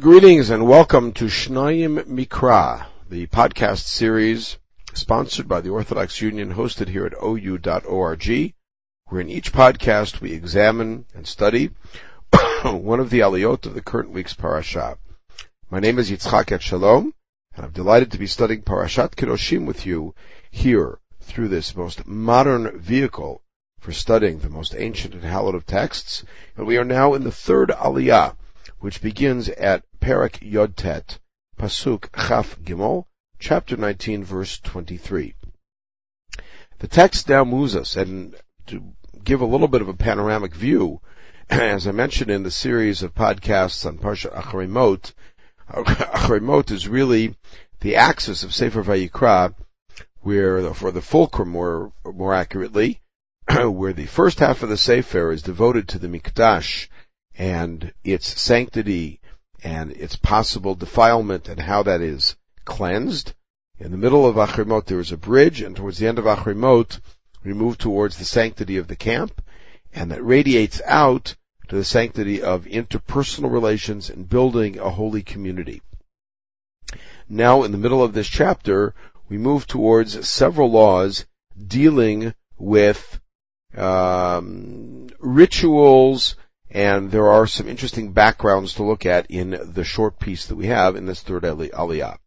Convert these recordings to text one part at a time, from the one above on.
Greetings and welcome to Shnayim Mikra, the podcast series sponsored by the Orthodox Union hosted here at ou.org, where in each podcast we examine and study one of the aliyot of the current week's parasha. My name is Yitzchak Etshalom, and I'm delighted to be studying Parashat Kedoshim with you here through this most modern vehicle for studying the most ancient and hallowed of texts. And we are now in the third aliyah, which begins at Perak Yodtet, Pasuk Chaf Gimel, chapter 19, verse 23. The text now moves us, and to give a little bit of a panoramic view, as I mentioned in the series of podcasts on Parsha Acharemot, Acharemot is really the axis of Sefer Vayikra, where, for the fulcrum more, more accurately, where the first half of the Sefer is devoted to the Mikdash, and its sanctity and its possible defilement and how that is cleansed. In the middle of Achrimot there is a bridge, and towards the end of Achrimot we move towards the sanctity of the camp, and that radiates out to the sanctity of interpersonal relations and building a holy community. Now, in the middle of this chapter, we move towards several laws dealing with um, rituals and there are some interesting backgrounds to look at in the short piece that we have in this third aliyah.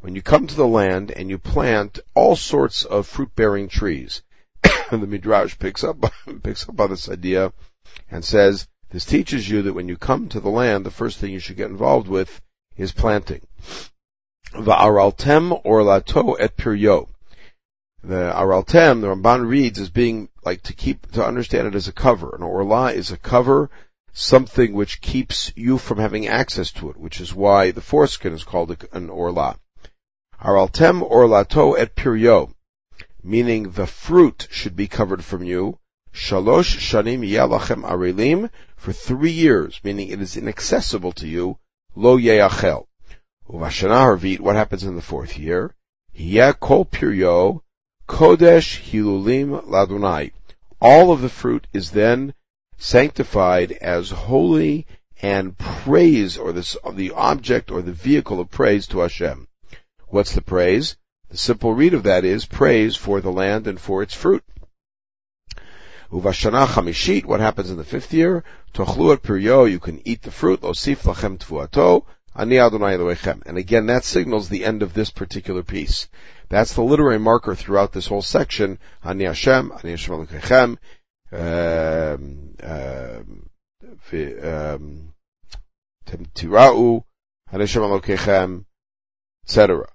When you come to the land and you plant all sorts of fruit-bearing trees, the Midrash picks up, picks up on this idea and says, this teaches you that when you come to the land, the first thing you should get involved with is planting. Va'araltem orlato et piryo the Araltem, the Ramban reads as being like to keep, to understand it as a cover. An orla is a cover, something which keeps you from having access to it, which is why the foreskin is called an orla. Araltem orlato et piryo, meaning the fruit should be covered from you. Shalosh shanim yalachem arelim, for three years, meaning it is inaccessible to you. Lo yeachel. Uvashana harvit, what happens in the fourth year? Hiya kol piryo, Kodesh Hilulim Ladunai. All of the fruit is then sanctified as holy and praise, or the, the object or the vehicle of praise to Hashem. What's the praise? The simple read of that is praise for the land and for its fruit. Uvashana chamishit, what happens in the fifth year? Tochlu et piryo, you can eat the fruit, osif lachem tvuato. And again, that signals the end of this particular piece. That's the literary marker throughout this whole section. Ani Hashem, Ani Hashem Elohechem, um, um, Ani Hashem Elohechem, etc.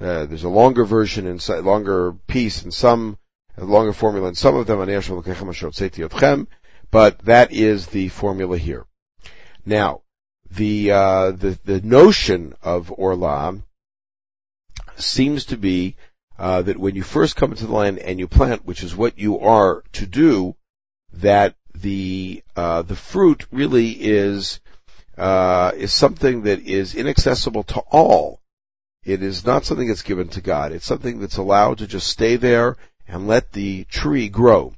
Uh, there's a longer version and longer piece and some, a longer formula in some of them, Ani Hashem Elohechem Asher Yotchem, but that is the formula here. Now, the, uh, the, the notion of Orla seems to be uh, that when you first come into the land and you plant, which is what you are to do, that the uh, the fruit really is uh, is something that is inaccessible to all. It is not something that's given to God. It's something that's allowed to just stay there and let the tree grow.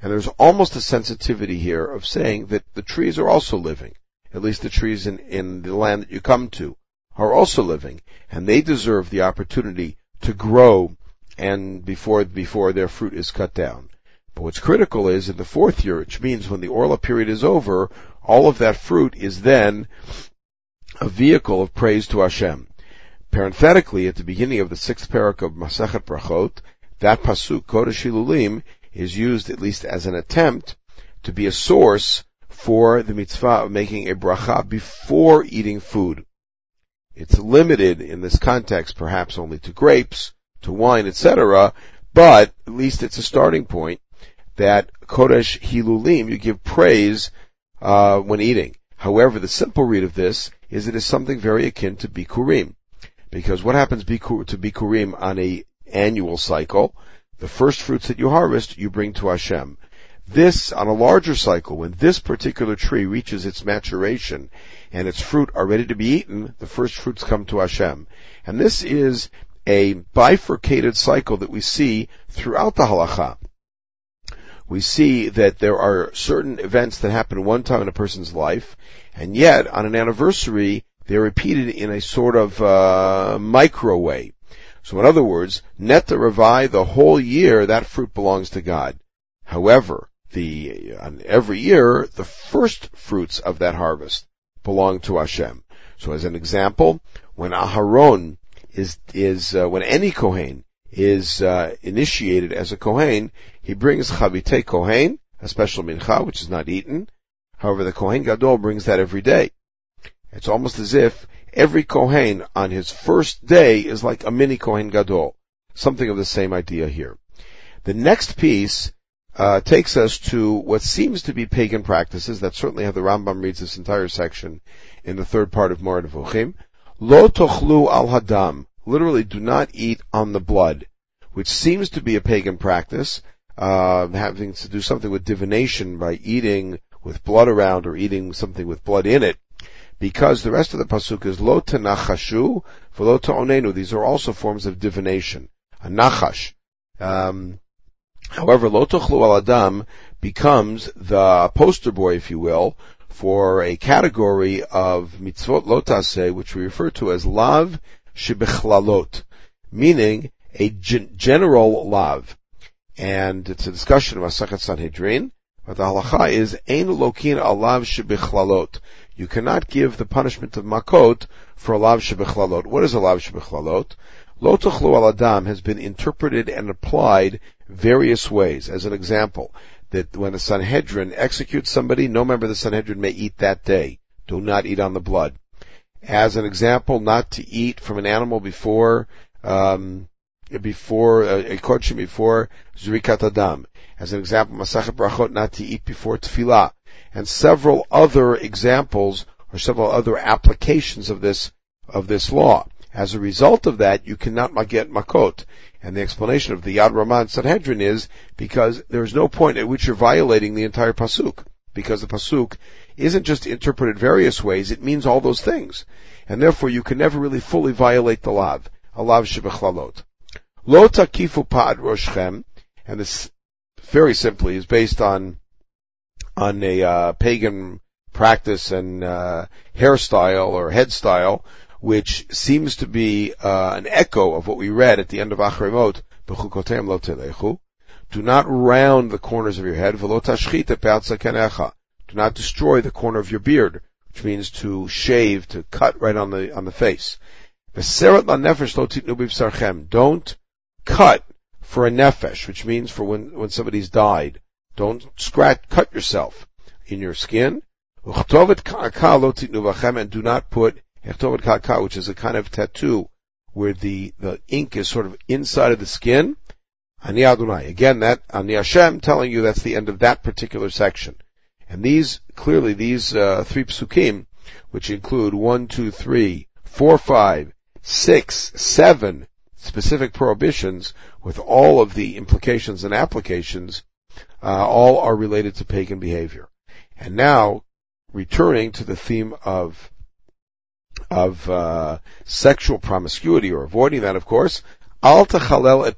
And there's almost a sensitivity here of saying that the trees are also living, at least the trees in, in the land that you come to are also living, and they deserve the opportunity to grow and before before their fruit is cut down. But what's critical is in the fourth year, which means when the Orla period is over, all of that fruit is then a vehicle of praise to Hashem. Parenthetically, at the beginning of the sixth parak of Masachet Brachot, that pasuk Kodesh Hilulim is used at least as an attempt to be a source for the mitzvah of making a bracha before eating food. It's limited in this context perhaps only to grapes, to wine, etc., but at least it's a starting point that Kodesh Hilulim, you give praise uh, when eating. However, the simple read of this is it is something very akin to Bikurim. Because what happens to Bikurim on a annual cycle? The first fruits that you harvest, you bring to Hashem. This, on a larger cycle, when this particular tree reaches its maturation and its fruit are ready to be eaten, the first fruits come to Hashem. And this is a bifurcated cycle that we see throughout the halacha. we see that there are certain events that happen one time in a person's life, and yet on an anniversary, they're repeated in a sort of uh, micro way. So in other words, net the ravai, the whole year, that fruit belongs to God. However, the, every year, the first fruits of that harvest belong to Hashem. So as an example, when Aharon is, is, uh, when any Kohen is, uh, initiated as a Kohen, he brings Chavite Kohen, a special mincha, which is not eaten. However, the Kohen Gadol brings that every day. It's almost as if every Kohen on his first day is like a mini Kohen Gadol. Something of the same idea here. The next piece uh, takes us to what seems to be pagan practices. That certainly how the Rambam reads this entire section in the third part of Moreh Nevuchim. Lo tochlu al hadam. Literally, do not eat on the blood, which seems to be a pagan practice, uh, having to do something with divination by eating with blood around or eating something with blood in it. Because the rest of the pasuk is lo tenachashu v'lo ta'onenu. These are also forms of divination. A nachash. Um, However, Lotochlu al Adam becomes the poster boy, if you will, for a category of mitzvot lotase, which we refer to as lav shebechlalot, meaning a general lav. And it's a discussion of Masachet Sanhedrin, but the halacha is ein lokin alav shebechlalot. You cannot give the punishment of makot for a lav shebechlalot. What is a lav shebechlalot? Lotochlu al Adam has been interpreted and applied various ways. As an example, that when the Sanhedrin executes somebody, no member of the Sanhedrin may eat that day. Do not eat on the blood. As an example, not to eat from an animal before, um, before, uh, a kodshim before Zurikat Adam. As an example, Masachet Brachot, not to eat before Tefillah. And several other examples or several other applications of this, of this law. As a result of that, you cannot get makot. And the explanation of the Yad Ramah Sanhedrin is because there is no point at which you're violating the entire pasuk. Because the pasuk isn't just interpreted various ways, it means all those things. And therefore you can never really fully violate the lav. A lav shebechlalot. Lo takifu pa'ad roshchem, and this very simply is based on on a uh, pagan practice and uh, hairstyle or head style which seems to be uh, an echo of what we read at the end of Achremot, B'chukotem lo telechu. Do not round the corners of your head. Do not destroy the corner of your beard, which means to shave, to cut right on the, on the face. Don't cut for a nefesh, which means for when, when somebody's died. Don't scratch, cut yourself in your skin. And do not put Hechtovet Kaka, which is a kind of tattoo where the, the ink is sort of inside of the skin. Ani Adonai. Again, that, Ani Hashem telling you that's the end of that particular section. And these, clearly these, uh, three psukim, which include one, two, three, four, five, six, seven specific prohibitions with all of the implications and applications, uh, all are related to pagan behavior. And now, returning to the theme of of uh, sexual promiscuity or avoiding that, of course, al tachalel et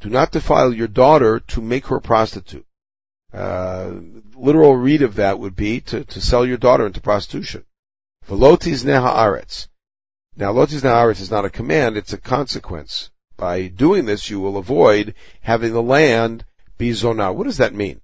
Do not defile your daughter to make her a prostitute. Uh, literal read of that would be to, to sell your daughter into prostitution. Velotis neha Now, lotis neha is not a command; it's a consequence. By doing this, you will avoid having the land be zonah. What does that mean?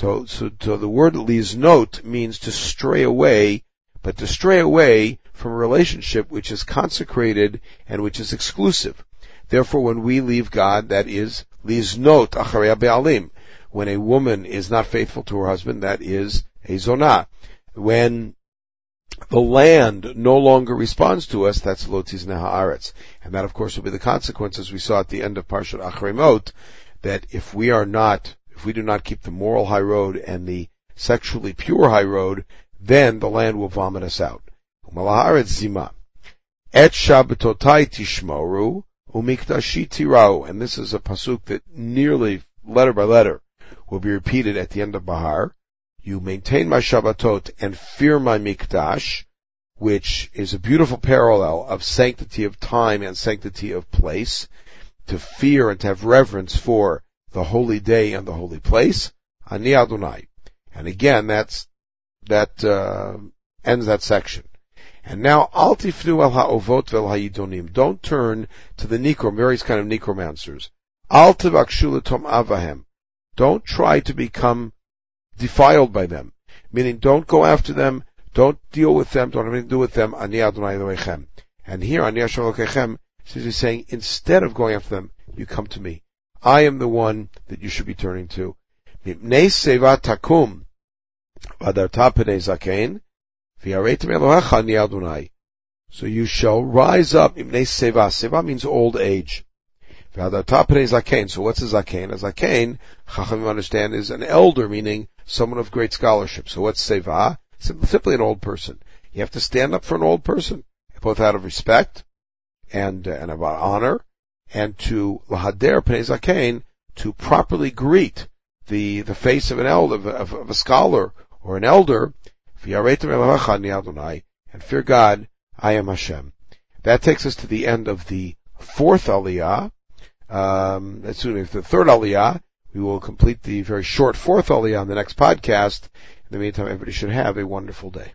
So, so, so the word liznot means to stray away but to stray away from a relationship which is consecrated and which is exclusive. Therefore, when we leave God, that is liznot acharei be'alim. When a woman is not faithful to her husband, that is a zonah. When the land no longer responds to us, that's lotis nehaaretz. And that, of course, will be the consequences we saw at the end of Parshat Achremot, that if we are not, if we do not keep the moral high road and the sexually pure high road, then the land will vomit us out. zima. Et shabbatotai tishmoru, umikdashi tirau. And this is a pasuk that nearly letter by letter will be repeated at the end of Bahar. You maintain my Shabbatot and fear my mikdash, which is a beautiful parallel of sanctity of time and sanctity of place. To fear and to have reverence for the holy day and the holy place. Ani Adonai. And again, that's, that, uh, ends that section. And now, al el ha'ovot vel ha'idonim. Don't turn to the necrom, various kind of necromancers. Al avahem. Don't try to become defiled by them. Meaning, don't go after them, don't deal with them, don't have anything to do with them. Ani Adonai Elohechem. And here, Ani Hashem Elohechem, he's saying, instead of going after them, you come to me. I am the one that you should be turning to. Mipnei seva takum. So you shall rise up. Seva. Seva means old age. So what's a zakein? A zakein, Chachamim understand, is an elder, meaning someone of great scholarship. So what's seva? Simply an old person. You have to stand up for an old person, both out of respect and, uh, and about honor, and to lahader pnei to properly greet the, the face of an elder, of, of a scholar or an elder, and fear God, I am Hashem. That takes us to the end of the fourth aliyah. Um, as the third aliyah, we will complete the very short fourth aliyah on the next podcast. In the meantime, everybody should have a wonderful day.